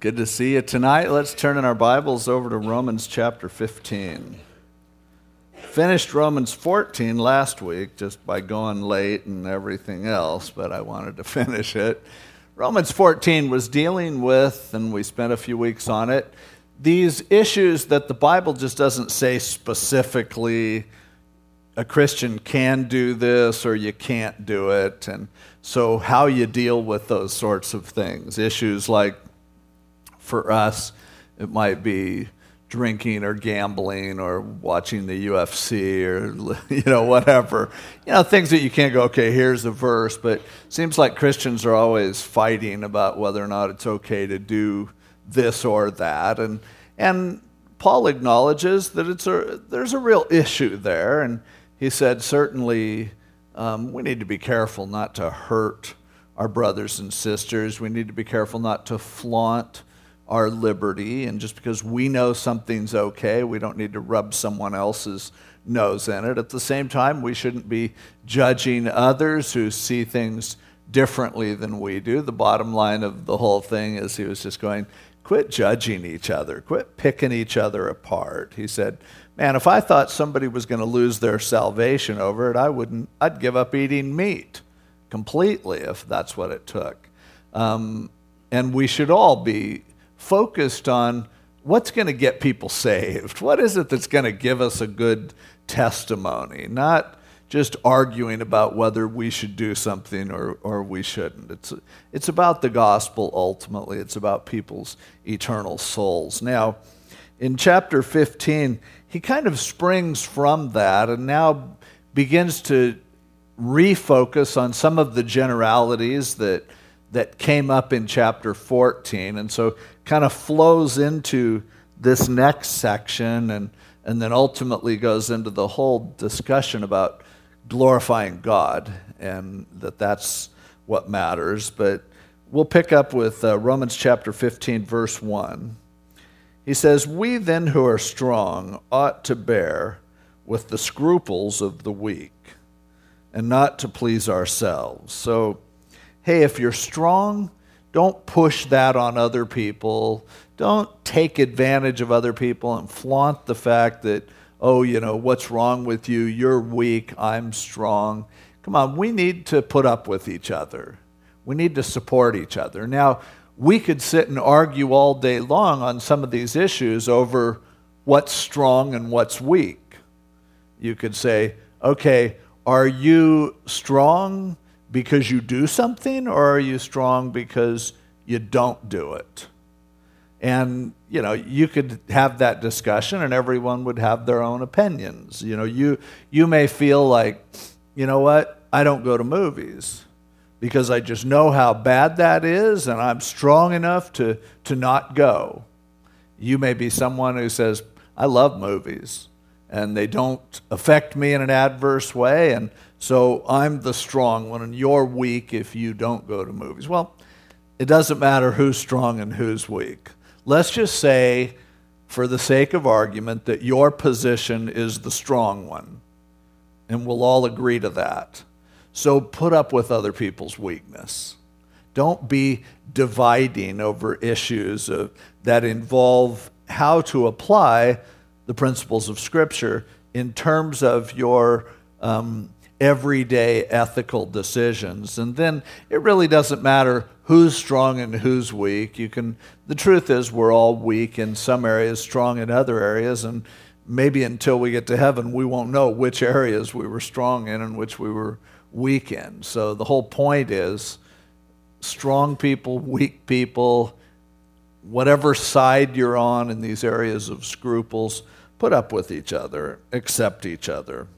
Good to see you tonight. Let's turn in our Bibles over to Romans chapter 15. Finished Romans 14 last week just by going late and everything else, but I wanted to finish it. Romans 14 was dealing with, and we spent a few weeks on it, these issues that the Bible just doesn't say specifically a Christian can do this or you can't do it. And so, how you deal with those sorts of things. Issues like for us, it might be drinking or gambling or watching the UFC or you know whatever. You know things that you can't go okay, here's a verse, but seems like Christians are always fighting about whether or not it's okay to do this or that and and Paul acknowledges that it's a there's a real issue there and he said certainly um, we need to be careful not to hurt our brothers and sisters. We need to be careful not to flaunt our liberty. And just because we know something's okay, we don't need to rub someone else's nose in it. At the same time, we shouldn't be judging others who see things differently than we do. The bottom line of the whole thing is he was just going, quit judging each other, quit picking each other apart. He said, man, if I thought somebody was going to lose their salvation over it, I wouldn't, I'd give up eating meat completely if that's what it took. Um, and we should all be focused on what's going to get people saved. What is it that's going to give us a good testimony? Not just arguing about whether we should do something or, or we shouldn't. It's, it's about the gospel ultimately, it's about people's eternal souls. Now, in chapter 15, he kind of springs from that and now begins to refocus on some of the generalities that, that came up in chapter 14. And so kind of flows into this next section and, and then ultimately goes into the whole discussion about glorifying God and that that's what matters. But we'll pick up with uh, Romans chapter 15, verse 1. He says, We then who are strong ought to bear with the scruples of the weak and not to please ourselves. So, hey, if you're strong, don't push that on other people. Don't take advantage of other people and flaunt the fact that, oh, you know, what's wrong with you? You're weak, I'm strong. Come on, we need to put up with each other. We need to support each other. Now, we could sit and argue all day long on some of these issues over what's strong and what's weak. You could say, okay, are you strong because you do something, or are you strong because you don't do it? And, you know, you could have that discussion and everyone would have their own opinions. You know, you, you may feel like, you know what, I don't go to movies because I just know how bad that is and I'm strong enough to, to not go. You may be someone who says, I love movies and they don't affect me in an adverse way. And so I'm the strong one, and you're weak if you don't go to movies. Well, it doesn't matter who's strong and who's weak. Let's just say, for the sake of argument, that your position is the strong one, and we'll all agree to that. So put up with other people's weakness. Don't be dividing over issues of, that involve how to apply the principles of Scripture in terms of your um, everyday ethical decisions. And then it really doesn't matter who's strong and who's weak. You can. The truth is, we're all weak in some areas, strong in other areas, and maybe until we get to heaven, we won't know which areas we were strong in and which we were weak in. So the whole point is strong people, weak people, whatever side you're on in these areas of scruples put up with each other, accept each other.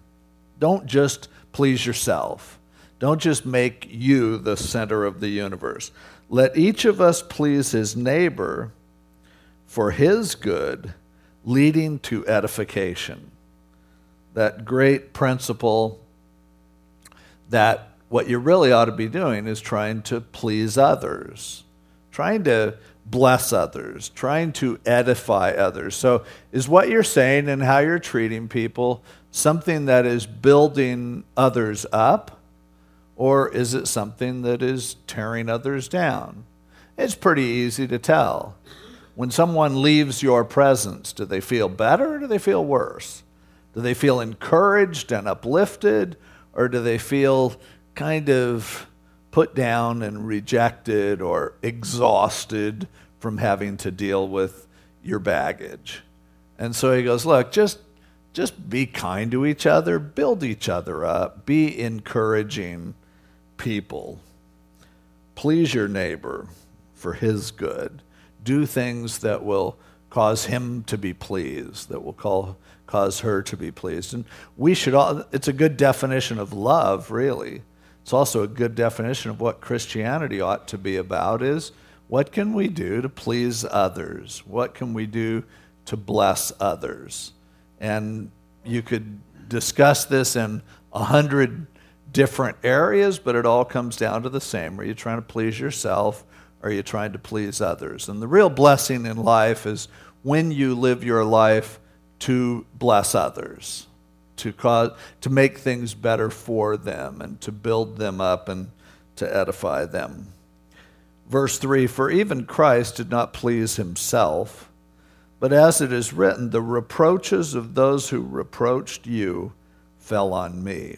Don't just please yourself. Don't just make you the center of the universe. Let each of us please his neighbor for his good, leading to edification. That great principle that what you really ought to be doing is trying to please others, trying to bless others, trying to edify others. So, is what you're saying and how you're treating people something that is building others up, or is it something that is tearing others down? It's pretty easy to tell. When someone leaves your presence, do they feel better or do they feel worse? Do they feel encouraged and uplifted or do they feel kind of put down and rejected or exhausted from having to deal with your baggage? And so he goes, Look, just, just be kind to each other, build each other up, be encouraging people. Please your neighbor for his good. Do things that will cause him to be pleased, that will call, cause her to be pleased. And we should all, it's a good definition of love, really. It's also a good definition of what Christianity ought to be about is what can we do to please others? What can we do to bless others? And you could discuss this in a hundred different areas, but it all comes down to the same. Are you trying to please yourself? Or are you trying to please others? And the real blessing in life is when you live your life to bless others, to cause to make things better for them and to build them up and to edify them. Verse 3 For even Christ did not please himself, but as it is written, the reproaches of those who reproached you fell on me.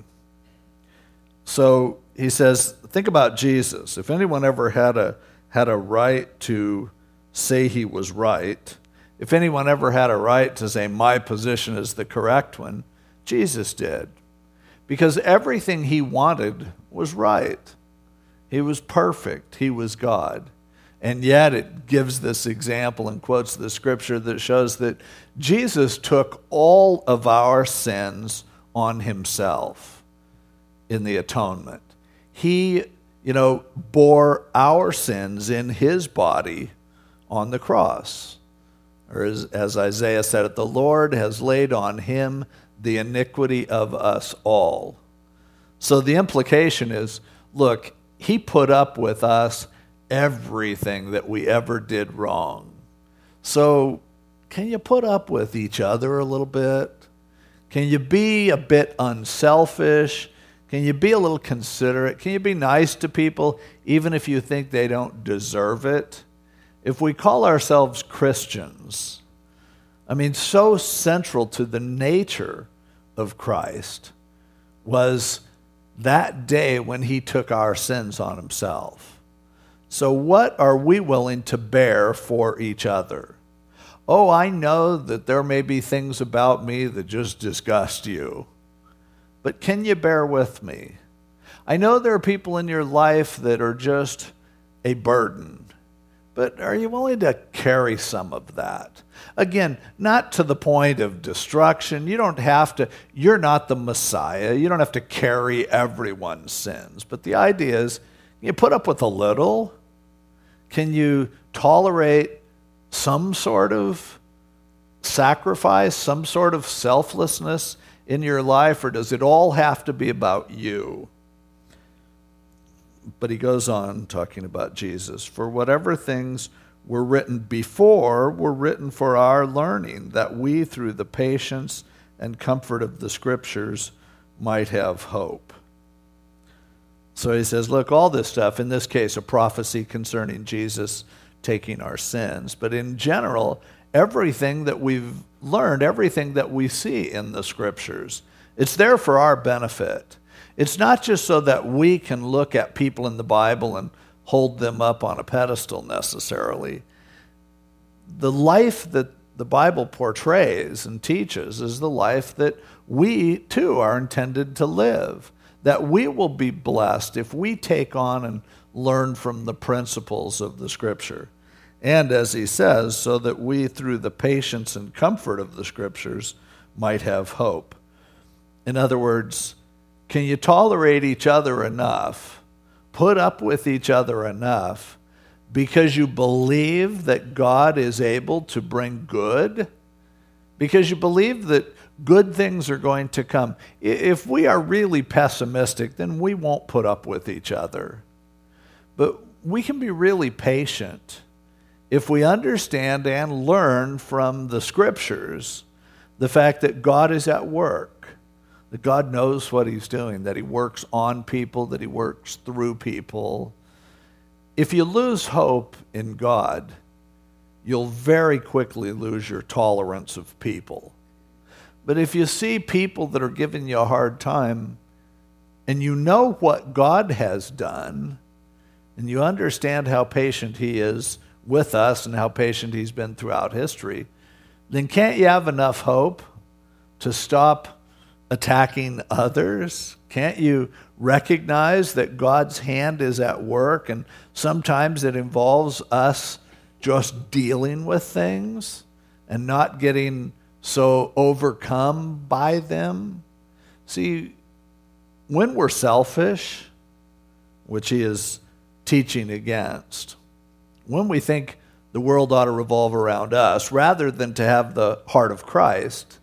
So he says, think about Jesus. If anyone ever had a had a right to say he was right, if anyone ever had a right to say, my position is the correct one, Jesus did. Because everything he wanted was right. He was perfect. He was God. And yet it gives this example and quotes the scripture that shows that Jesus took all of our sins on himself in the atonement. He you know, bore our sins in his body on the cross. Or as, as Isaiah said it, the Lord has laid on him the iniquity of us all. So the implication is look, he put up with us everything that we ever did wrong. So can you put up with each other a little bit? Can you be a bit unselfish? Can you be a little considerate? Can you be nice to people even if you think they don't deserve it? If we call ourselves Christians, I mean, so central to the nature of Christ was that day when he took our sins on himself. So, what are we willing to bear for each other? Oh, I know that there may be things about me that just disgust you but can you bear with me? I know there are people in your life that are just a burden, but are you willing to carry some of that? Again, not to the point of destruction. You don't have to, you're not the Messiah. You don't have to carry everyone's sins. But the idea is you put up with a little. Can you tolerate some sort of sacrifice, some sort of selflessness in your life, or does it all have to be about you? But he goes on talking about Jesus. For whatever things were written before were written for our learning, that we, through the patience and comfort of the Scriptures, might have hope. So he says, look, all this stuff, in this case, a prophecy concerning Jesus taking our sins, but in general, everything that we've learned, everything that we see in the scriptures. It's there for our benefit. It's not just so that we can look at people in the Bible and hold them up on a pedestal necessarily. The life that the Bible portrays and teaches is the life that we too are intended to live. That we will be blessed if we take on and learn from the principles of the Scripture. And as he says, so that we, through the patience and comfort of the scriptures, might have hope. In other words, can you tolerate each other enough, put up with each other enough, because you believe that God is able to bring good? Because you believe that good things are going to come. If we are really pessimistic, then we won't put up with each other. But we can be really patient if we understand and learn from the scriptures the fact that God is at work, that God knows what He's doing, that He works on people, that He works through people, if you lose hope in God, you'll very quickly lose your tolerance of people. But if you see people that are giving you a hard time and you know what God has done, and you understand how patient He is with us and how patient He's been throughout history, then can't you have enough hope to stop attacking others? Can't you recognize that God's hand is at work and sometimes it involves us just dealing with things and not getting so overcome by them? See, when we're selfish, which he is teaching against, when we think the world ought to revolve around us, rather than to have the heart of Christ,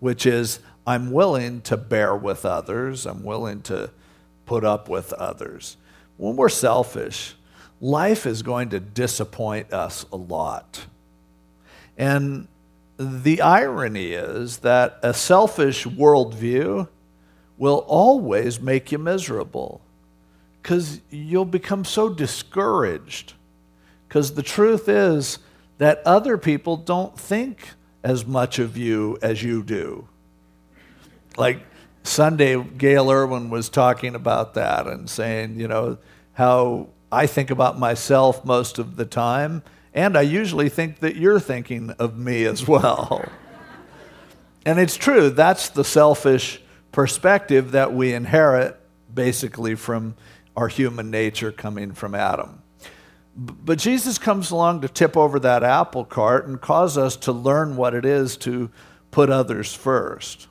which is, I'm willing to bear with others, I'm willing to put up with others. When we're selfish, life is going to disappoint us a lot. And the irony is that a selfish worldview will always make you miserable because you'll become so discouraged. Because the truth is that other people don't think as much of you as you do. Like Sunday, Gail Irwin was talking about that and saying, you know, how I think about myself most of the time, and I usually think that you're thinking of me as well. and it's true, that's the selfish perspective that we inherit basically from our human nature coming from Adam. But Jesus comes along to tip over that apple cart and cause us to learn what it is to put others first.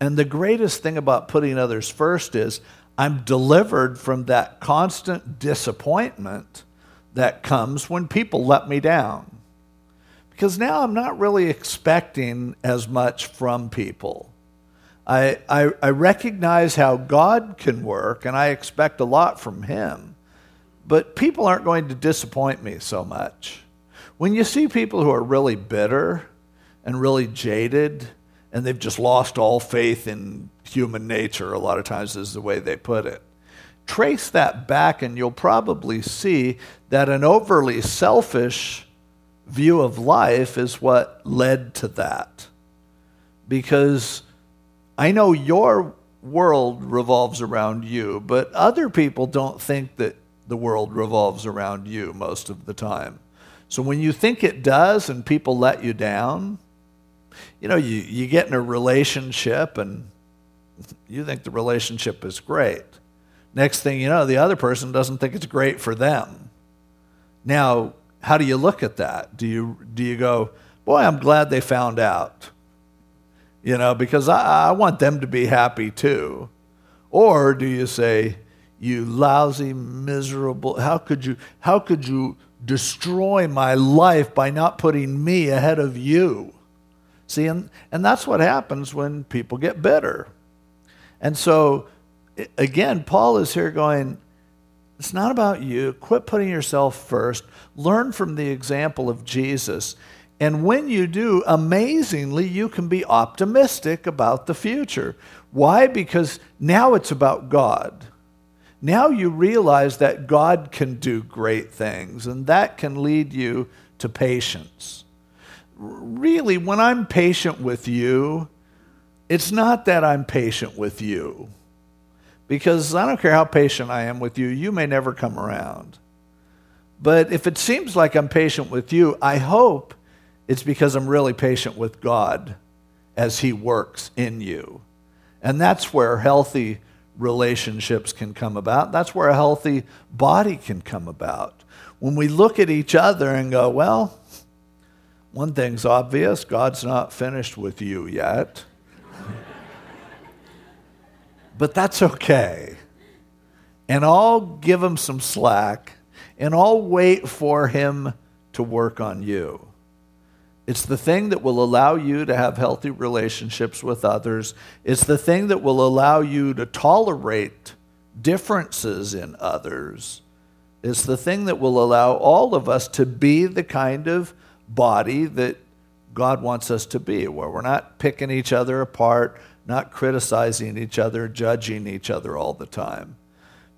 And the greatest thing about putting others first is I'm delivered from that constant disappointment that comes when people let me down. Because now I'm not really expecting as much from people. I, I, I, recognize how God can work, and I expect a lot from Him. But people aren't going to disappoint me so much. When you see people who are really bitter and really jaded, and they've just lost all faith in human nature, a lot of times is the way they put it. Trace that back, and you'll probably see that an overly selfish view of life is what led to that. Because I know your world revolves around you, but other people don't think that the world revolves around you most of the time. So when you think it does and people let you down, you know, you, you get in a relationship and you think the relationship is great. Next thing you know, the other person doesn't think it's great for them. Now, how do you look at that? Do you, do you go, boy, I'm glad they found out? you know, because I, I want them to be happy too. Or do you say, you lousy, miserable, how could you, how could you destroy my life by not putting me ahead of you? See, and, and that's what happens when people get bitter. And so, again, Paul is here going, it's not about you. Quit putting yourself first. Learn from the example of Jesus. And when you do, amazingly, you can be optimistic about the future. Why? Because now it's about God. Now you realize that God can do great things, and that can lead you to patience. Really, when I'm patient with you, it's not that I'm patient with you. Because I don't care how patient I am with you, you may never come around. But if it seems like I'm patient with you, I hope it's because I'm really patient with God as He works in you. And that's where healthy relationships can come about. That's where a healthy body can come about. When we look at each other and go, well, one thing's obvious God's not finished with you yet. but that's okay. And I'll give him some slack and I'll wait for him to work on you. It's the thing that will allow you to have healthy relationships with others. It's the thing that will allow you to tolerate differences in others. It's the thing that will allow all of us to be the kind of body that God wants us to be, where we're not picking each other apart, not criticizing each other, judging each other all the time.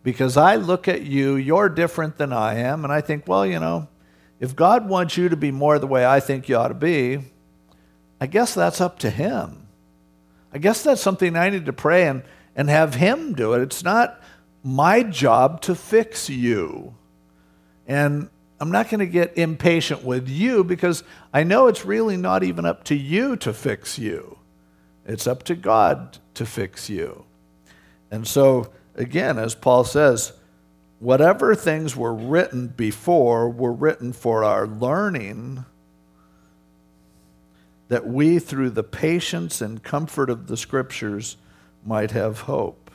because I look at you, you're different than I am, and I think, well, you know, if God wants you to be more the way I think you ought to be, I guess that's up to Him. I guess that's something I need to pray and, and have Him do it. It's not my job to fix you. And I'm not going to get impatient with you because I know it's really not even up to you to fix you. It's up to God to fix you. And so, again, as Paul says, whatever things were written before were written for our learning, that we, through the patience and comfort of the scriptures, might have hope.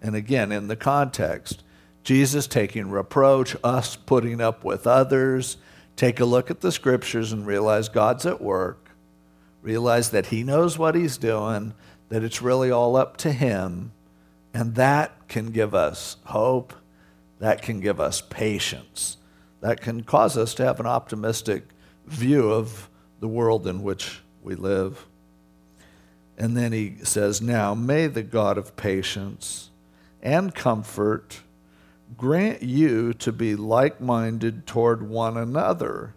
And again, in the context, Jesus taking reproach, us putting up with others. Take a look at the scriptures and realize God's at work. Realize that He knows what He's doing, that it's really all up to Him. And that can give us hope. That can give us patience. That can cause us to have an optimistic view of the world in which we live. And then he says, Now may the God of patience and comfort grant you to be like minded toward one another,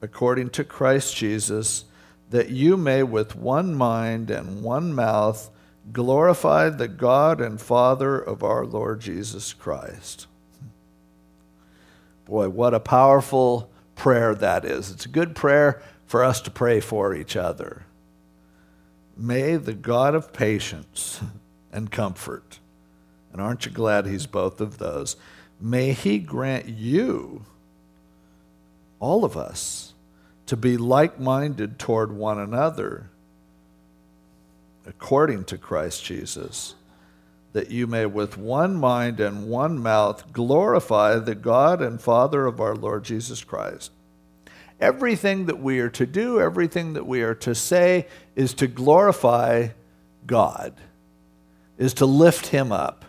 according to Christ Jesus, that you may with one mind and one mouth glorify the God and Father of our Lord Jesus Christ. Boy, what a powerful prayer that is. It's a good prayer for us to pray for each other. May the God of patience and comfort and aren't you glad he's both of those? May he grant you, all of us, to be like minded toward one another, according to Christ Jesus, that you may with one mind and one mouth glorify the God and Father of our Lord Jesus Christ. Everything that we are to do, everything that we are to say, is to glorify God, is to lift Him up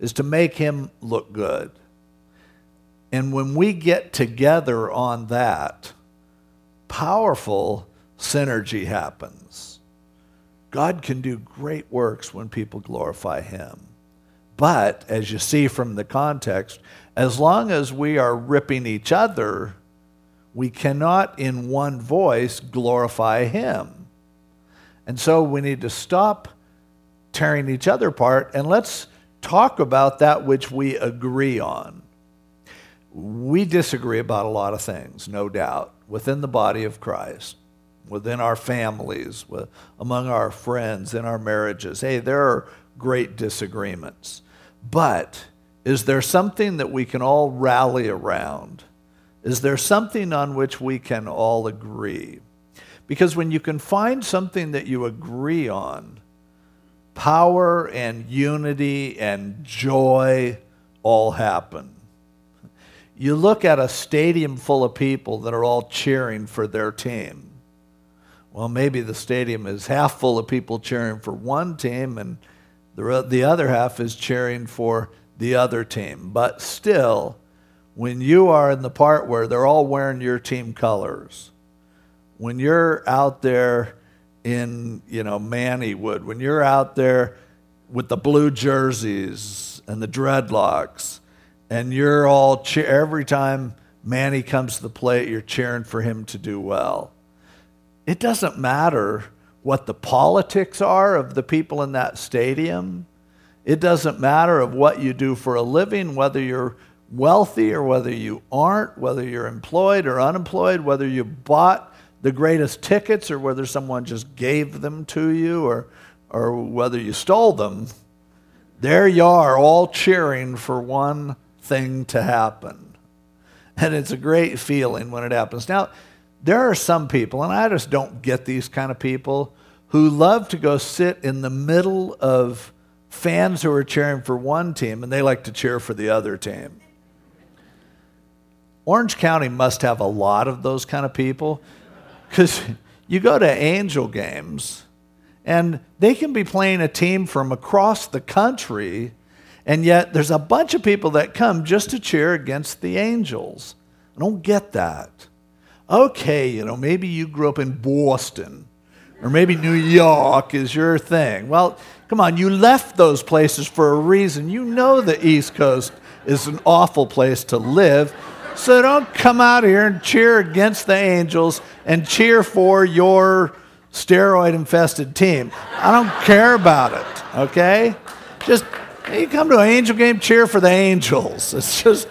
is to make him look good. And when we get together on that, powerful synergy happens. God can do great works when people glorify him. But, as you see from the context, as long as we are ripping each other, we cannot in one voice glorify him. And so we need to stop tearing each other apart and let's talk about that which we agree on. We disagree about a lot of things, no doubt, within the body of Christ, within our families, with, among our friends, in our marriages. Hey, there are great disagreements. But is there something that we can all rally around? Is there something on which we can all agree? Because when you can find something that you agree on, power and unity and joy all happen. You look at a stadium full of people that are all cheering for their team. Well, maybe the stadium is half full of people cheering for one team and the, the other half is cheering for the other team. But still, when you are in the part where they're all wearing your team colors, when you're out there in you know Mannywood, when you're out there with the blue jerseys and the dreadlocks, and you're all cheer every time Manny comes to the plate, you're cheering for him to do well. It doesn't matter what the politics are of the people in that stadium. It doesn't matter of what you do for a living, whether you're wealthy or whether you aren't, whether you're employed or unemployed, whether you bought the greatest tickets or whether someone just gave them to you or, or whether you stole them, there you are all cheering for one thing to happen. And it's a great feeling when it happens. Now, there are some people, and I just don't get these kind of people, who love to go sit in the middle of fans who are cheering for one team and they like to cheer for the other team. Orange County must have a lot of those kind of people because you go to angel games and they can be playing a team from across the country, and yet there's a bunch of people that come just to cheer against the angels. I don't get that. Okay, you know, maybe you grew up in Boston Or maybe New York is your thing. Well, come on, you left those places for a reason. You know the East Coast is an awful place to live. So don't come out here and cheer against the Angels and cheer for your steroid infested team. I don't care about it, okay? Just you come to an Angel game, cheer for the Angels. It's just.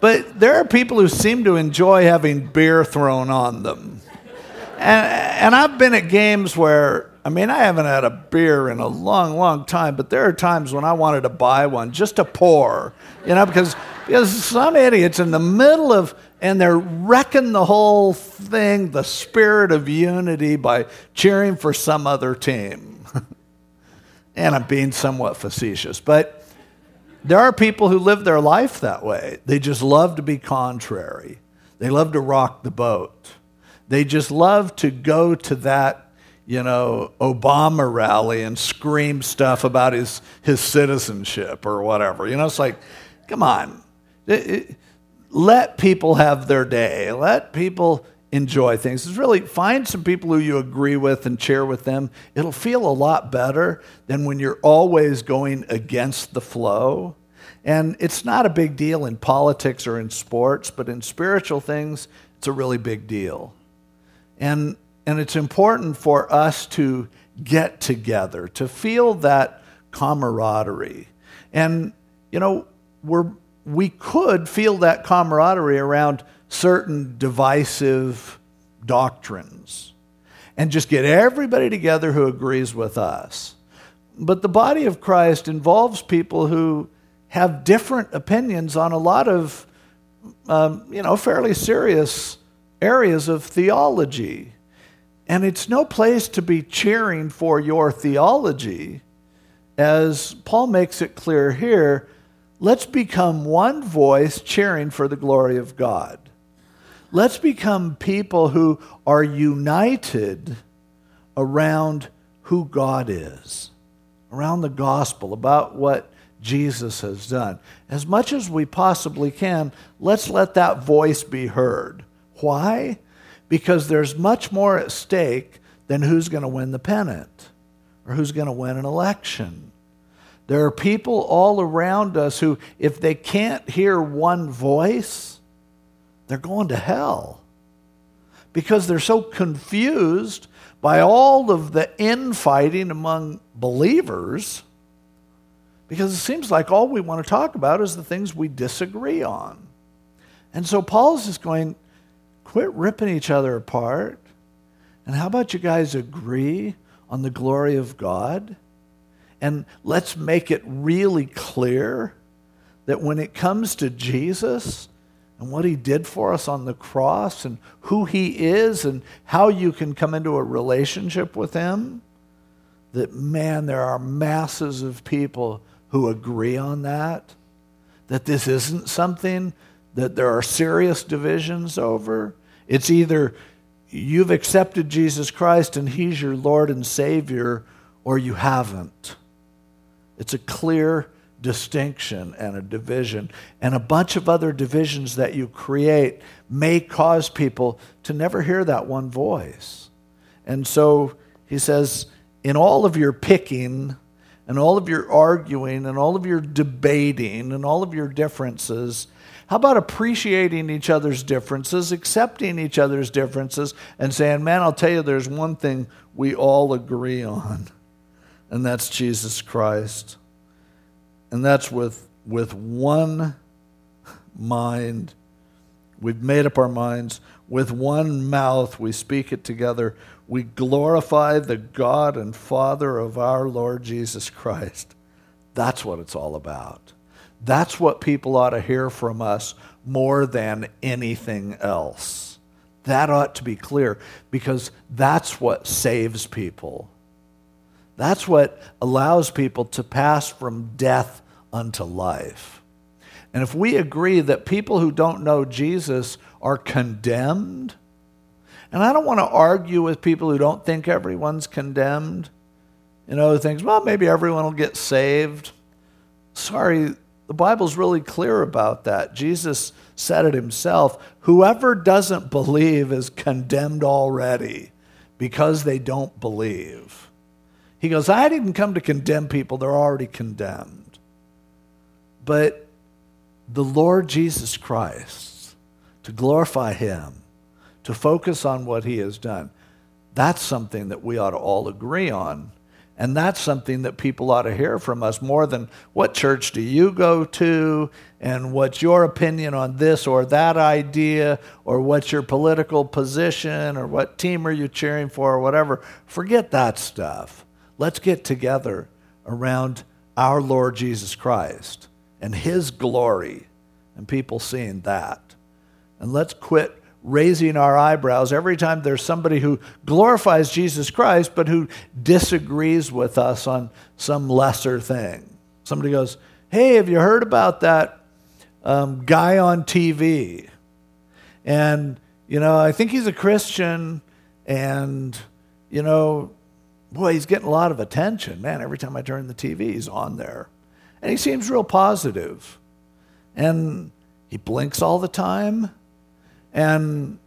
But there are people who seem to enjoy having beer thrown on them. And, and I've been at games where, I mean, I haven't had a beer in a long, long time, but there are times when I wanted to buy one just to pour, you know, because, because some idiots in the middle of, and they're wrecking the whole thing, the spirit of unity, by cheering for some other team. and I'm being somewhat facetious, but there are people who live their life that way. They just love to be contrary, they love to rock the boat. They just love to go to that, you know, Obama rally and scream stuff about his, his citizenship or whatever. You know, it's like, come on. It, it, let people have their day. Let people enjoy things. It's really find some people who you agree with and cheer with them. It'll feel a lot better than when you're always going against the flow. And it's not a big deal in politics or in sports, but in spiritual things, it's a really big deal. And, and it's important for us to get together, to feel that camaraderie. And, you know, we're, we could feel that camaraderie around certain divisive doctrines and just get everybody together who agrees with us. But the body of Christ involves people who have different opinions on a lot of, um, you know, fairly serious areas of theology. And it's no place to be cheering for your theology. As Paul makes it clear here, let's become one voice cheering for the glory of God. Let's become people who are united around who God is, around the gospel, about what Jesus has done. As much as we possibly can, let's let that voice be heard. Why? Because there's much more at stake than who's going to win the pennant or who's going to win an election. There are people all around us who, if they can't hear one voice, they're going to hell because they're so confused by all of the infighting among believers because it seems like all we want to talk about is the things we disagree on. And so Paul's just going, quit ripping each other apart. And how about you guys agree on the glory of God? And let's make it really clear that when it comes to Jesus and what he did for us on the cross and who he is and how you can come into a relationship with him, that man, there are masses of people who agree on that, that this isn't something that there are serious divisions over. It's either you've accepted Jesus Christ and he's your Lord and Savior, or you haven't. It's a clear distinction and a division. And a bunch of other divisions that you create may cause people to never hear that one voice. And so he says, in all of your picking, and all of your arguing and all of your debating and all of your differences, how about appreciating each other's differences, accepting each other's differences, and saying, man, I'll tell you, there's one thing we all agree on, and that's Jesus Christ. And that's with, with one mind. We've made up our minds. With one mouth, we speak it together we glorify the God and Father of our Lord Jesus Christ. That's what it's all about. That's what people ought to hear from us more than anything else. That ought to be clear because that's what saves people. That's what allows people to pass from death unto life. And if we agree that people who don't know Jesus are condemned, and I don't want to argue with people who don't think everyone's condemned. You know, who thinks, well, maybe everyone will get saved. Sorry, the Bible's really clear about that. Jesus said it himself whoever doesn't believe is condemned already because they don't believe. He goes, I didn't come to condemn people, they're already condemned. But the Lord Jesus Christ, to glorify Him, to focus on what He has done, that's something that we ought to all agree on. And that's something that people ought to hear from us more than what church do you go to and what's your opinion on this or that idea or what's your political position or what team are you cheering for or whatever. Forget that stuff. Let's get together around our Lord Jesus Christ and his glory and people seeing that. And let's quit raising our eyebrows every time there's somebody who glorifies Jesus Christ but who disagrees with us on some lesser thing. Somebody goes, Hey, have you heard about that um, guy on TV? And, you know, I think he's a Christian and, you know, boy, he's getting a lot of attention. Man, every time I turn the TV, he's on there. And he seems real positive. And he blinks all the time. And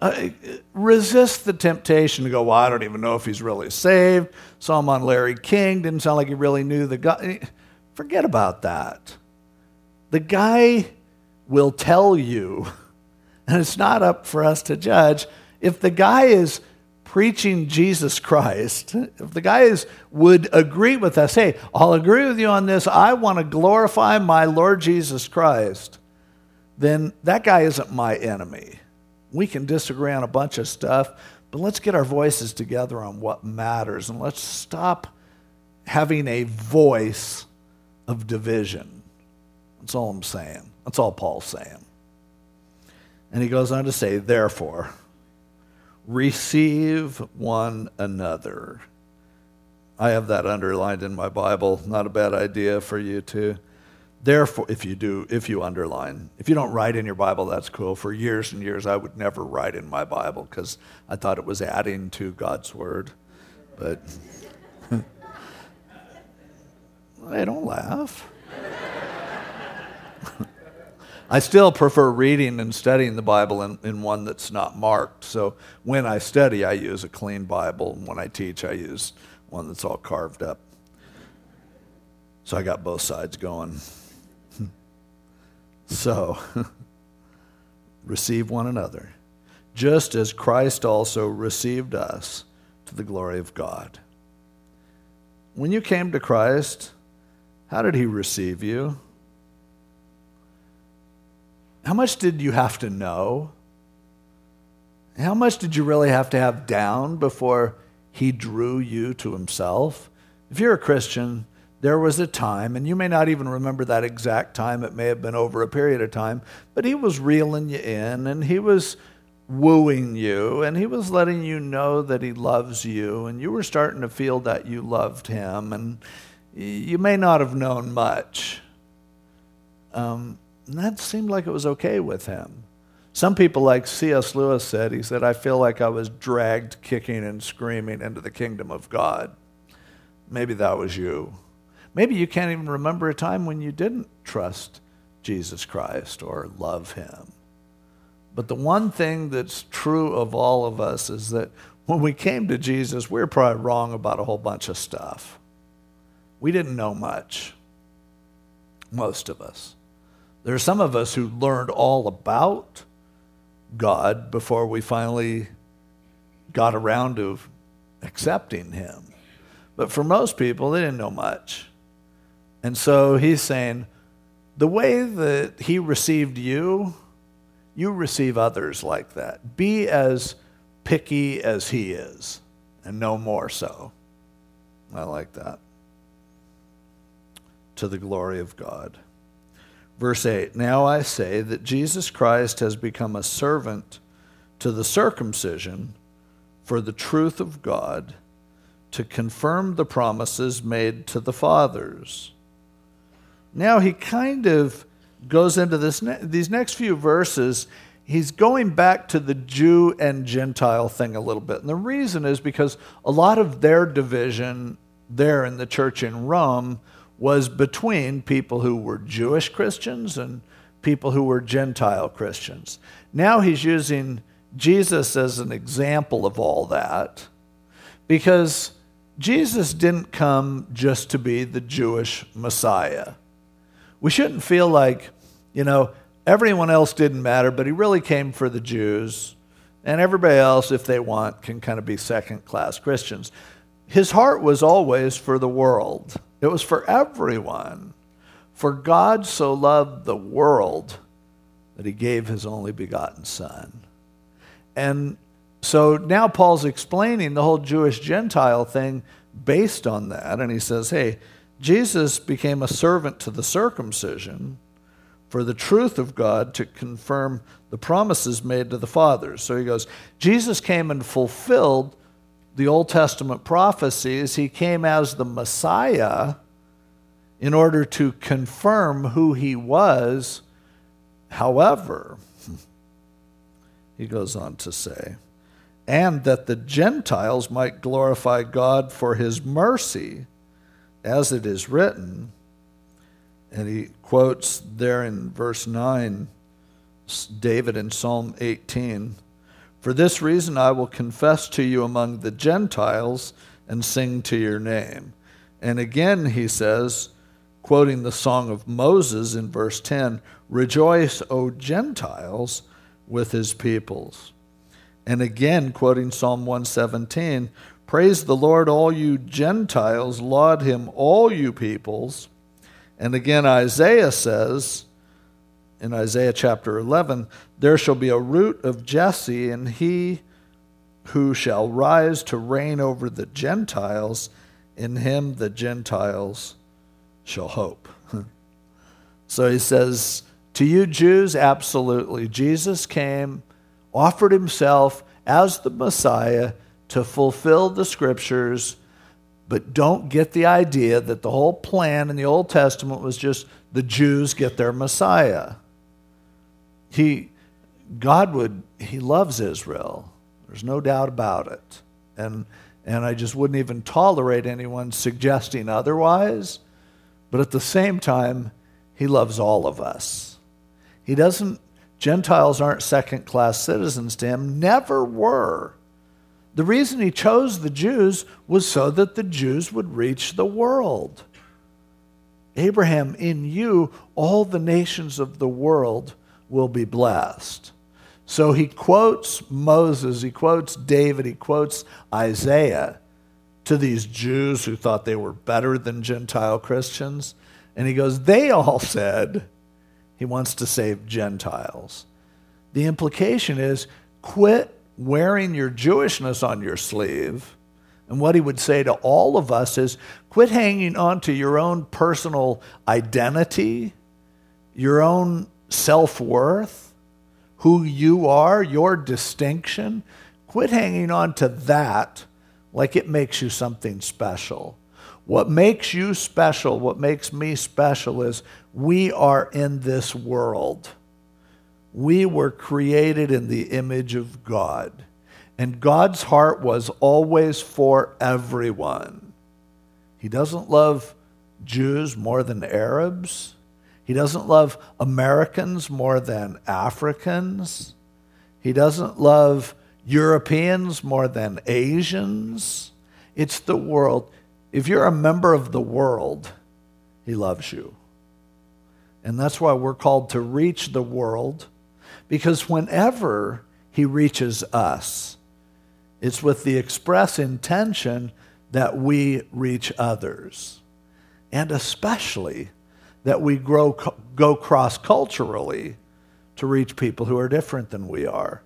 uh, resist the temptation to go, well, I don't even know if he's really saved. Saw him on Larry King, didn't sound like he really knew the guy. Forget about that. The guy will tell you, and it's not up for us to judge, if the guy is preaching Jesus Christ, if the guy is, would agree with us, hey, I'll agree with you on this, I want to glorify my Lord Jesus Christ, then that guy isn't my enemy. We can disagree on a bunch of stuff, but let's get our voices together on what matters and let's stop having a voice of division. That's all I'm saying. That's all Paul's saying. And he goes on to say, therefore, receive one another. I have that underlined in my Bible. Not a bad idea for you to. Therefore, if you do, if you underline, if you don't write in your Bible, that's cool. For years and years, I would never write in my Bible because I thought it was adding to God's word. But I don't laugh. I still prefer reading and studying the Bible in, in one that's not marked. So when I study, I use a clean Bible. And when I teach, I use one that's all carved up. So I got both sides going. so, receive one another, just as Christ also received us to the glory of God. When you came to Christ, how did he receive you? How much did you have to know? How much did you really have to have down before he drew you to himself? If you're a Christian, there was a time, and you may not even remember that exact time, it may have been over a period of time, but he was reeling you in and he was wooing you and he was letting you know that he loves you and you were starting to feel that you loved him and you may not have known much. Um, and that seemed like it was okay with him. Some people, like C.S. Lewis said, he said, I feel like I was dragged kicking and screaming into the kingdom of God. Maybe that was you. Maybe you can't even remember a time when you didn't trust Jesus Christ or love him. But the one thing that's true of all of us is that when we came to Jesus, we were probably wrong about a whole bunch of stuff. We didn't know much, most of us. There are some of us who learned all about God before we finally got around to accepting Him. But for most people, they didn't know much. And so he's saying, the way that He received you, you receive others like that. Be as picky as He is, and no more so. I like that. To the glory of God. Verse 8 Now I say that Jesus Christ has become a servant to the circumcision for the truth of God to confirm the promises made to the fathers. Now he kind of goes into this these next few verses he's going back to the Jew and Gentile thing a little bit. And the reason is because a lot of their division there in the church in Rome was between people who were Jewish Christians and people who were Gentile Christians. Now he's using Jesus as an example of all that because Jesus didn't come just to be the Jewish Messiah. We shouldn't feel like, you know, everyone else didn't matter, but he really came for the Jews, and everybody else, if they want, can kind of be second class Christians. His heart was always for the world, it was for everyone. For God so loved the world that he gave his only begotten Son. And so now Paul's explaining the whole Jewish Gentile thing based on that. And he says, hey, Jesus became a servant to the circumcision for the truth of God to confirm the promises made to the fathers. So he goes, Jesus came and fulfilled the Old Testament prophecies. He came as the Messiah in order to confirm who he was. However, he goes on to say, and that the Gentiles might glorify God for his mercy, as it is written. And he quotes there in verse 9 David in Psalm 18 For this reason I will confess to you among the Gentiles and sing to your name. And again he says, quoting the song of Moses in verse 10 Rejoice, O Gentiles, with his peoples. And again, quoting Psalm 117 Praise the Lord, all you Gentiles, laud him, all you peoples. And again, Isaiah says, in Isaiah chapter 11, there shall be a root of Jesse, and he who shall rise to reign over the Gentiles, in him the Gentiles shall hope. so he says, To you Jews, absolutely. Jesus came, offered himself as the Messiah to fulfill the scriptures, but don't get the idea that the whole plan in the Old Testament was just the Jews get their Messiah. He, God would, He loves Israel. There's no doubt about it. And, and I just wouldn't even tolerate anyone suggesting otherwise. But at the same time, He loves all of us. He doesn't, Gentiles aren't second class citizens to Him, never were. The reason He chose the Jews was so that the Jews would reach the world. Abraham, in you, all the nations of the world will be blessed. So he quotes Moses, he quotes David, he quotes Isaiah to these Jews who thought they were better than Gentile Christians. And he goes, They all said he wants to save Gentiles. The implication is quit wearing your Jewishness on your sleeve. And what he would say to all of us is quit hanging on to your own personal identity, your own self worth, who you are, your distinction. Quit hanging on to that like it makes you something special. What makes you special, what makes me special, is we are in this world. We were created in the image of God. And God's heart was always for everyone. He doesn't love Jews more than Arabs. He doesn't love Americans more than Africans. He doesn't love Europeans more than Asians. It's the world. If you're a member of the world, He loves you. And that's why we're called to reach the world, because whenever He reaches us, it's with the express intention that we reach others, and especially that we grow, go cross culturally to reach people who are different than we are.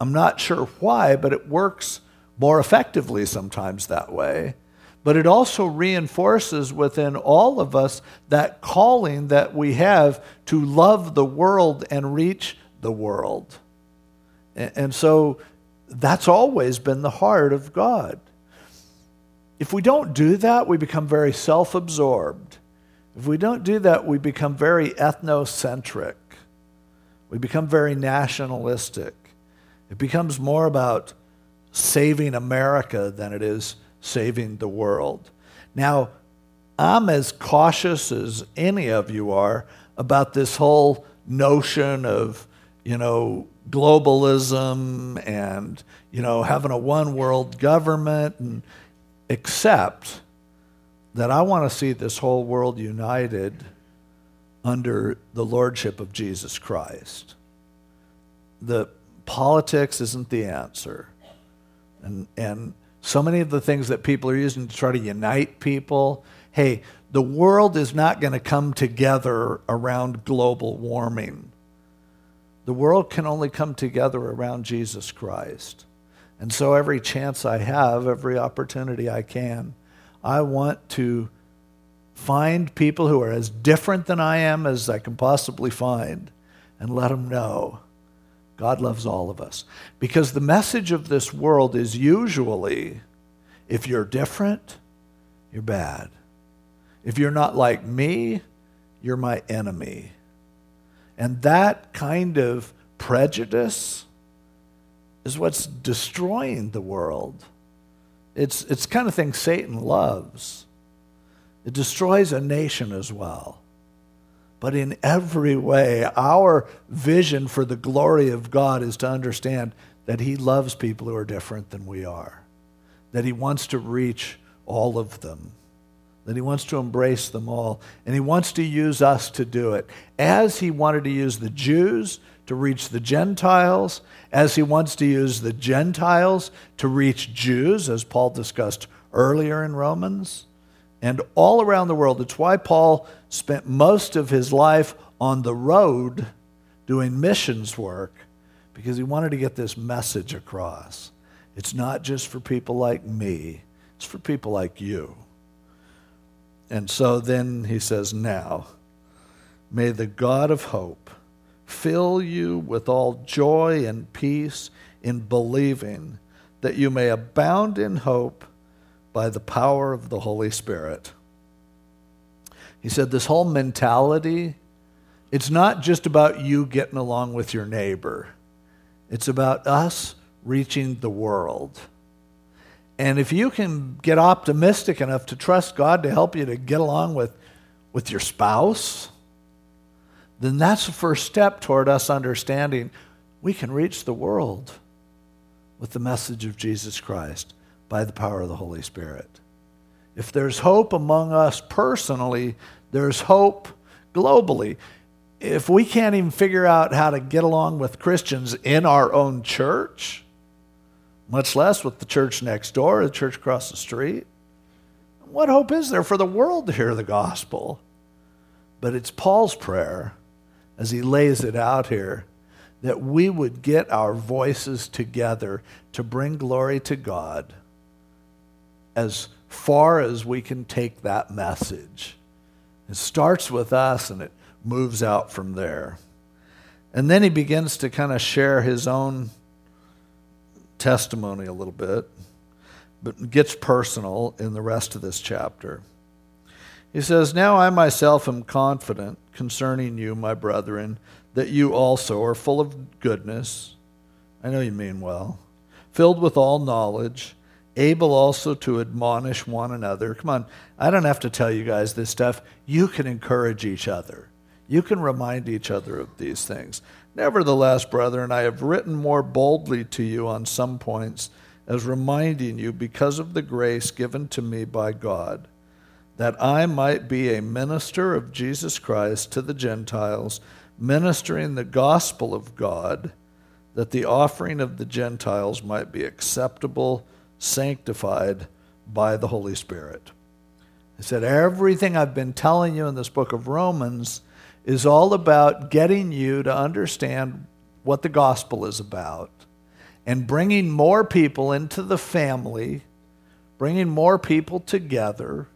I'm not sure why, but it works more effectively sometimes that way. But it also reinforces within all of us that calling that we have to love the world and reach the world. And so that's always been the heart of God. If we don't do that, we become very self absorbed. If we don't do that, we become very ethnocentric. We become very nationalistic. It becomes more about saving America than it is saving the world. Now, I'm as cautious as any of you are about this whole notion of, you know, globalism and you know having a one world government and except that I want to see this whole world united under the lordship of Jesus Christ. The politics isn't the answer. And and so many of the things that people are using to try to unite people, hey, the world is not going to come together around global warming. The world can only come together around Jesus Christ. And so, every chance I have, every opportunity I can, I want to find people who are as different than I am as I can possibly find and let them know God loves all of us. Because the message of this world is usually if you're different, you're bad. If you're not like me, you're my enemy. And that kind of prejudice is what's destroying the world. It's, it's kind of thing Satan loves. It destroys a nation as well. But in every way, our vision for the glory of God is to understand that He loves people who are different than we are, that He wants to reach all of them that he wants to embrace them all, and he wants to use us to do it. As he wanted to use the Jews to reach the Gentiles, as he wants to use the Gentiles to reach Jews, as Paul discussed earlier in Romans, and all around the world. It's why Paul spent most of his life on the road doing missions work, because he wanted to get this message across. It's not just for people like me, it's for people like you. And so then he says, Now, may the God of hope fill you with all joy and peace in believing that you may abound in hope by the power of the Holy Spirit. He said, This whole mentality, it's not just about you getting along with your neighbor, it's about us reaching the world. And if you can get optimistic enough to trust God to help you to get along with, with your spouse, then that's the first step toward us understanding we can reach the world with the message of Jesus Christ by the power of the Holy Spirit. If there's hope among us personally, there's hope globally. If we can't even figure out how to get along with Christians in our own church, much less with the church next door, the church across the street. What hope is there for the world to hear the gospel? But it's Paul's prayer as he lays it out here that we would get our voices together to bring glory to God as far as we can take that message. It starts with us and it moves out from there. And then he begins to kind of share his own testimony a little bit, but gets personal in the rest of this chapter. He says, Now I myself am confident concerning you, my brethren, that you also are full of goodness. I know you mean well, filled with all knowledge, able also to admonish one another. Come on, I don't have to tell you guys this stuff. You can encourage each other. You can remind each other of these things. Nevertheless, brethren, I have written more boldly to you on some points, as reminding you, because of the grace given to me by God, that I might be a minister of Jesus Christ to the Gentiles, ministering the gospel of God, that the offering of the Gentiles might be acceptable, sanctified by the Holy Spirit. He said, Everything I've been telling you in this book of Romans is all about getting you to understand what the gospel is about and bringing more people into the family, bringing more people together.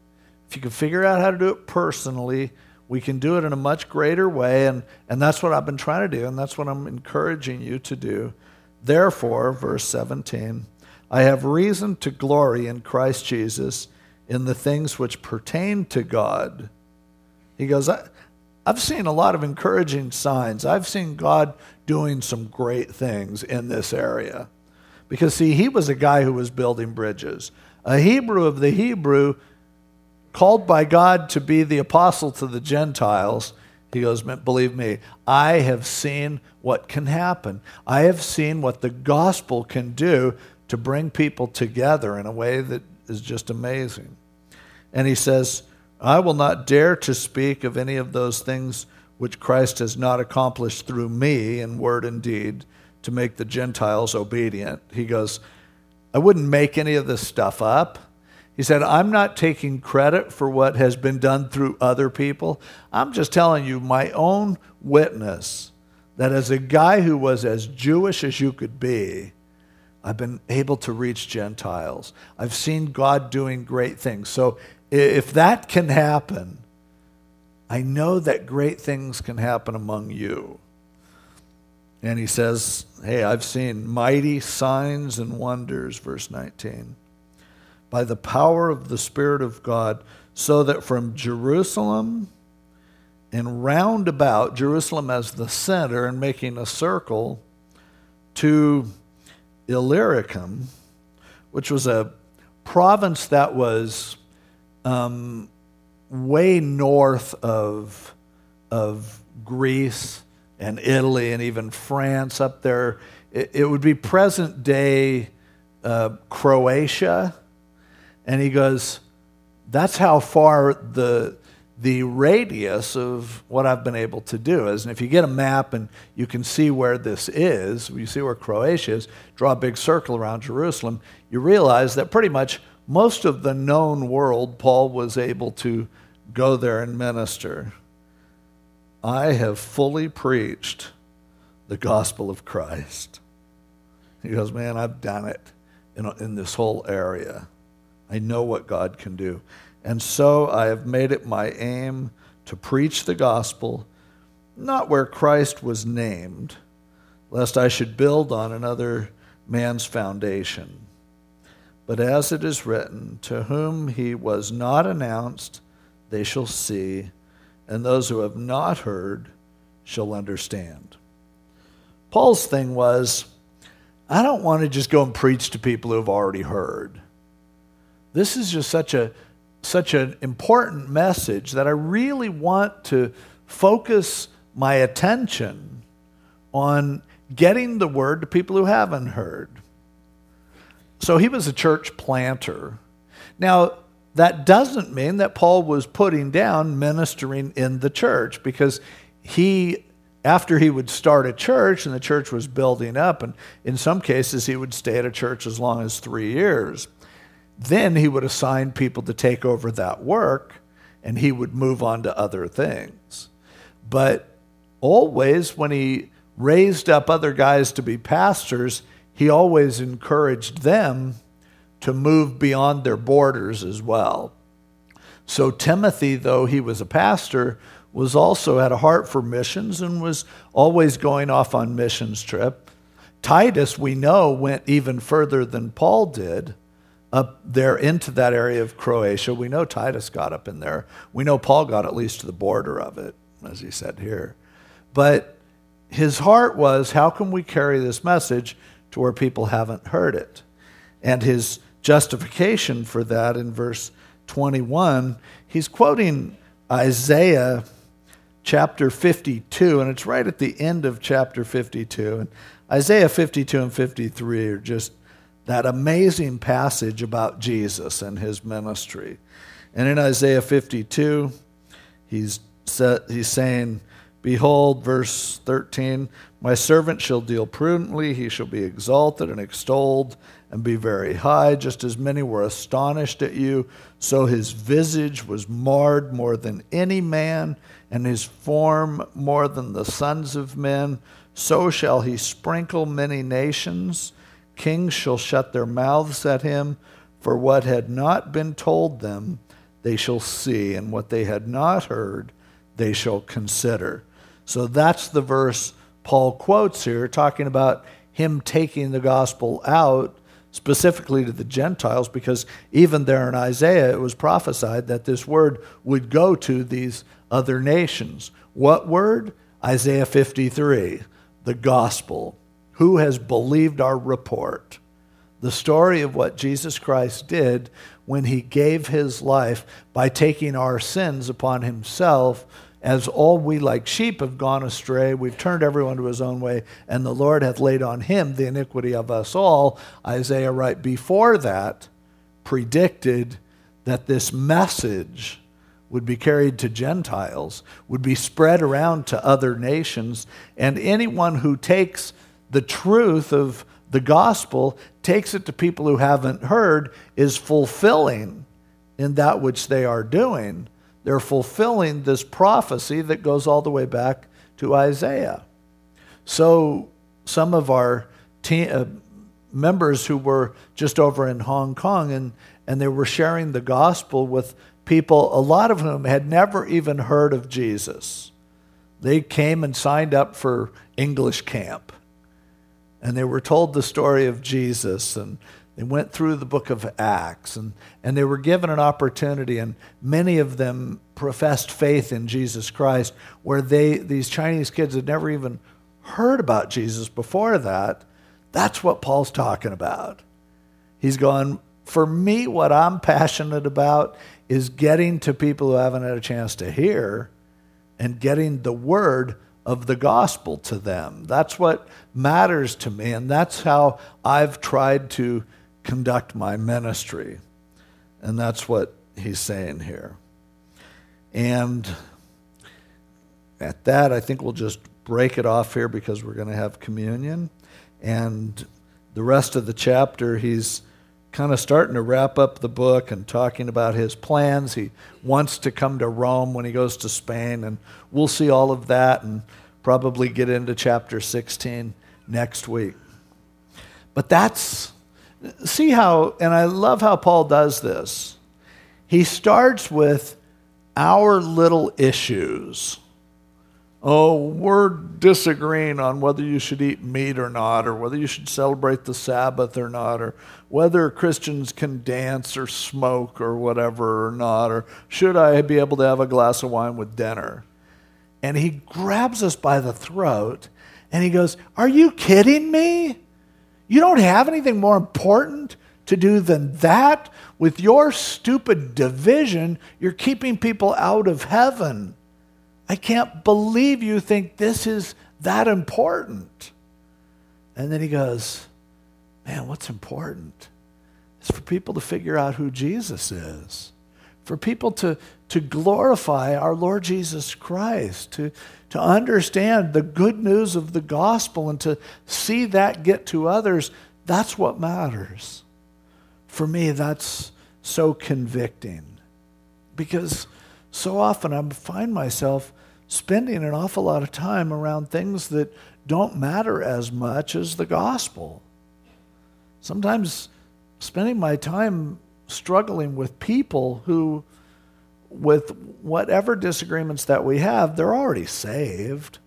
If you can figure out how to do it personally, we can do it in a much greater way. And, and that's what I've been trying to do, and that's what I'm encouraging you to do. Therefore, verse 17, I have reason to glory in Christ Jesus in the things which pertain to God. He goes, I've seen a lot of encouraging signs. I've seen God doing some great things in this area. Because, see, he was a guy who was building bridges. A Hebrew of the Hebrew, called by God to be the apostle to the Gentiles, He goes, Believe me, I have seen what can happen. I have seen what the gospel can do to bring people together in a way that is just amazing. And he says, I will not dare to speak of any of those things which Christ has not accomplished through me in word and deed to make the Gentiles obedient. He goes, I wouldn't make any of this stuff up. He said, I'm not taking credit for what has been done through other people. I'm just telling you my own witness that as a guy who was as Jewish as you could be, I've been able to reach Gentiles. I've seen God doing great things. So if that can happen, I know that great things can happen among you. And he says, Hey, I've seen mighty signs and wonders, verse 19, by the power of the Spirit of God, so that from Jerusalem and round about, Jerusalem as the center and making a circle, to Illyricum, which was a province that was um, way north of, of Greece and Italy and even France up there. It, it would be present day uh, Croatia. And he goes, that's how far the, the radius of what I've been able to do is. And if you get a map and you can see where this is, you see where Croatia is, draw a big circle around Jerusalem, you realize that pretty much most of the known world, Paul was able to go there and minister. I have fully preached the gospel of Christ. He goes, Man, I've done it in, in this whole area. I know what God can do. And so I have made it my aim to preach the gospel, not where Christ was named, lest I should build on another man's foundation. But as it is written, to whom he was not announced, they shall see and those who have not heard shall understand. Paul's thing was, I don't want to just go and preach to people who have already heard. This is just such a such an important message that I really want to focus my attention on getting the word to people who haven't heard. So he was a church planter. Now, that doesn't mean that Paul was putting down ministering in the church because he, after he would start a church and the church was building up, and in some cases he would stay at a church as long as three years, then he would assign people to take over that work and he would move on to other things. But always, when he raised up other guys to be pastors, he always encouraged them to move beyond their borders as well. So, Timothy, though he was a pastor, was also had a heart for missions and was always going off on missions trip. Titus, we know, went even further than Paul did up there into that area of Croatia. We know Titus got up in there. We know Paul got at least to the border of it, as he said here. But his heart was how can we carry this message to where people haven't heard it? And his justification for that in verse 21. He's quoting Isaiah chapter 52, and it's right at the end of chapter 52. And Isaiah 52 and 53 are just that amazing passage about Jesus and his ministry. And in Isaiah 52, he's, he's saying, Behold, verse 13, my servant shall deal prudently, he shall be exalted and extolled and be very high. Just as many were astonished at you, so his visage was marred more than any man, and his form more than the sons of men. So shall he sprinkle many nations. Kings shall shut their mouths at him, for what had not been told them they shall see, and what they had not heard they shall consider. So that's the verse Paul quotes here, talking about him taking the gospel out specifically to the Gentiles, because even there in Isaiah it was prophesied that this word would go to these other nations. What word? Isaiah 53, the gospel. Who has believed our report? The story of what Jesus Christ did when he gave his life by taking our sins upon himself as all we like sheep have gone astray, we've turned everyone to his own way, and the Lord hath laid on him the iniquity of us all. Isaiah, right before that, predicted that this message would be carried to Gentiles, would be spread around to other nations, and anyone who takes the truth of the gospel, takes it to people who haven't heard, is fulfilling in that which they are doing. They're fulfilling this prophecy that goes all the way back to Isaiah. So, some of our uh, members who were just over in Hong Kong and, and they were sharing the gospel with people, a lot of whom had never even heard of Jesus. They came and signed up for English camp. And they were told the story of Jesus and they went through the book of Acts and, and they were given an opportunity, and many of them professed faith in Jesus Christ, where they, these Chinese kids had never even heard about Jesus before that. That's what Paul's talking about. He's going, for me, what I'm passionate about is getting to people who haven't had a chance to hear and getting the word of the gospel to them. That's what matters to me, and that's how I've tried to conduct my ministry. And that's what he's saying here. And at that, I think we'll just break it off here because we're going to have communion. And the rest of the chapter, he's kind of starting to wrap up the book and talking about his plans. He wants to come to Rome when he goes to Spain, and we'll see all of that and probably get into chapter 16 next week. But that's see how, and I love how Paul does this. He starts with our little issues. Oh, we're disagreeing on whether you should eat meat or not, or whether you should celebrate the Sabbath or not, or whether Christians can dance or smoke or whatever or not, or should I be able to have a glass of wine with dinner? And he grabs us by the throat and he goes, Are you kidding me? You don't have anything more important to do than that. With your stupid division, you're keeping people out of heaven. I can't believe you think this is that important. And then he goes, Man, what's important? It's for people to figure out who Jesus is, for people to, to glorify our Lord Jesus Christ, to, to understand the good news of the gospel and to see that get to others, that's what matters. For me, that's so convicting because so often I find myself spending an awful lot of time around things that don't matter as much as the gospel. Sometimes spending my time struggling with people who with whatever disagreements that we have, they're already saved.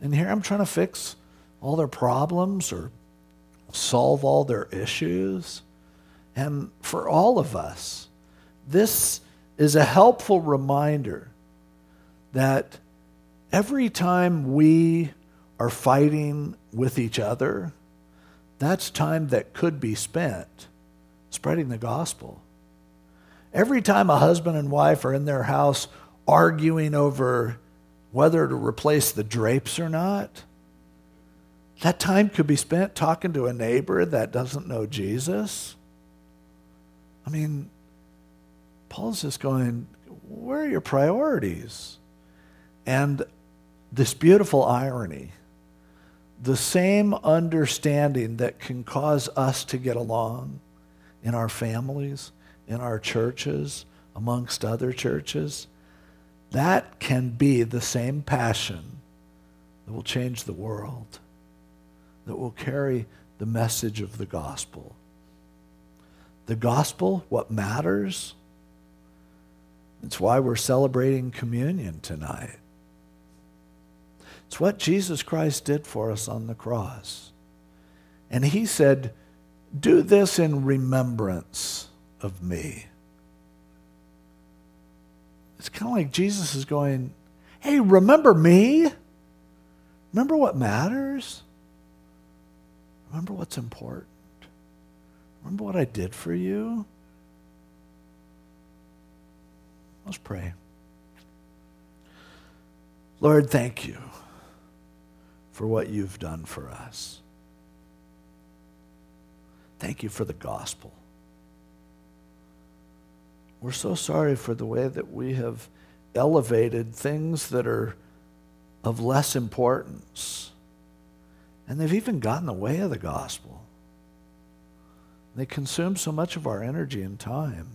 And here I'm trying to fix all their problems or solve all their issues. And for all of us, this is a helpful reminder that every time we are fighting with each other, that's time that could be spent spreading the gospel. Every time a husband and wife are in their house arguing over whether to replace the drapes or not, that time could be spent talking to a neighbor that doesn't know Jesus. I mean, Paul's just going, where are your priorities? And this beautiful irony, the same understanding that can cause us to get along in our families, in our churches, amongst other churches, that can be the same passion that will change the world, that will carry the message of the gospel. The gospel, what matters, it's why we're celebrating communion tonight. It's what Jesus Christ did for us on the cross. And he said, Do this in remembrance of me. It's kind of like Jesus is going, Hey, remember me? Remember what matters? Remember what's important? Remember what I did for you? Let's pray. Lord, thank you for what you've done for us. Thank you for the gospel. We're so sorry for the way that we have elevated things that are of less importance. And they've even gotten the way of the gospel. They consume so much of our energy and time.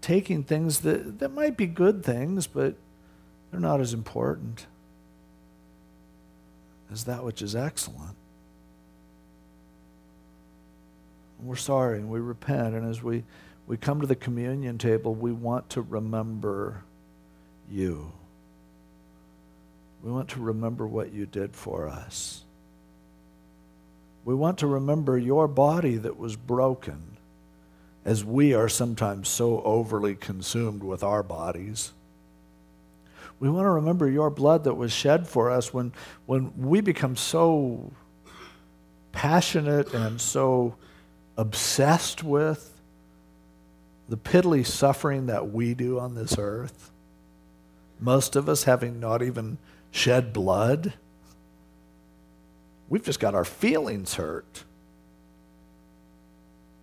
Taking things that, that might be good things, but they're not as important as that which is excellent. We're sorry and we repent. And as we, we come to the communion table, we want to remember you. We want to remember what you did for us. We want to remember your body that was broken, as we are sometimes so overly consumed with our bodies. We want to remember your blood that was shed for us when, when we become so passionate and so obsessed with the piddly suffering that we do on this earth. Most of us having not even shed blood. We've just got our feelings hurt.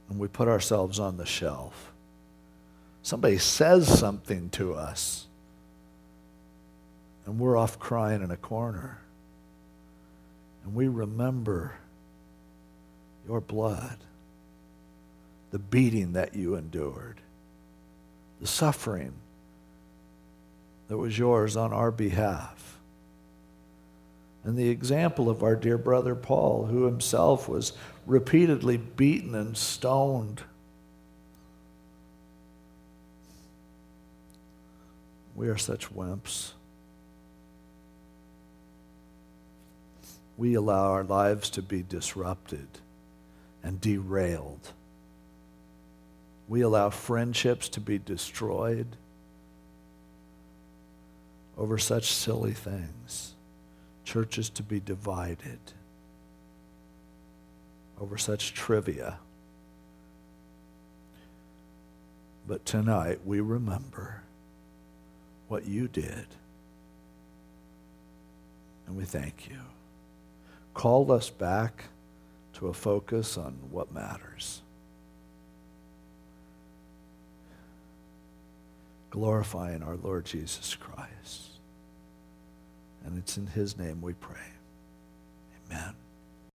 And we put ourselves on the shelf. Somebody says something to us, and we're off crying in a corner. And we remember your blood the beating that you endured, the suffering that was yours on our behalf. And the example of our dear brother Paul, who himself was repeatedly beaten and stoned. We are such wimps. We allow our lives to be disrupted and derailed we allow friendships to be destroyed over such silly things, churches to be divided over such trivia. But tonight we remember what you did. And we thank you. Call us back to a focus on what matters. Glorifying our Lord Jesus Christ. And it's in his name we pray. Amen.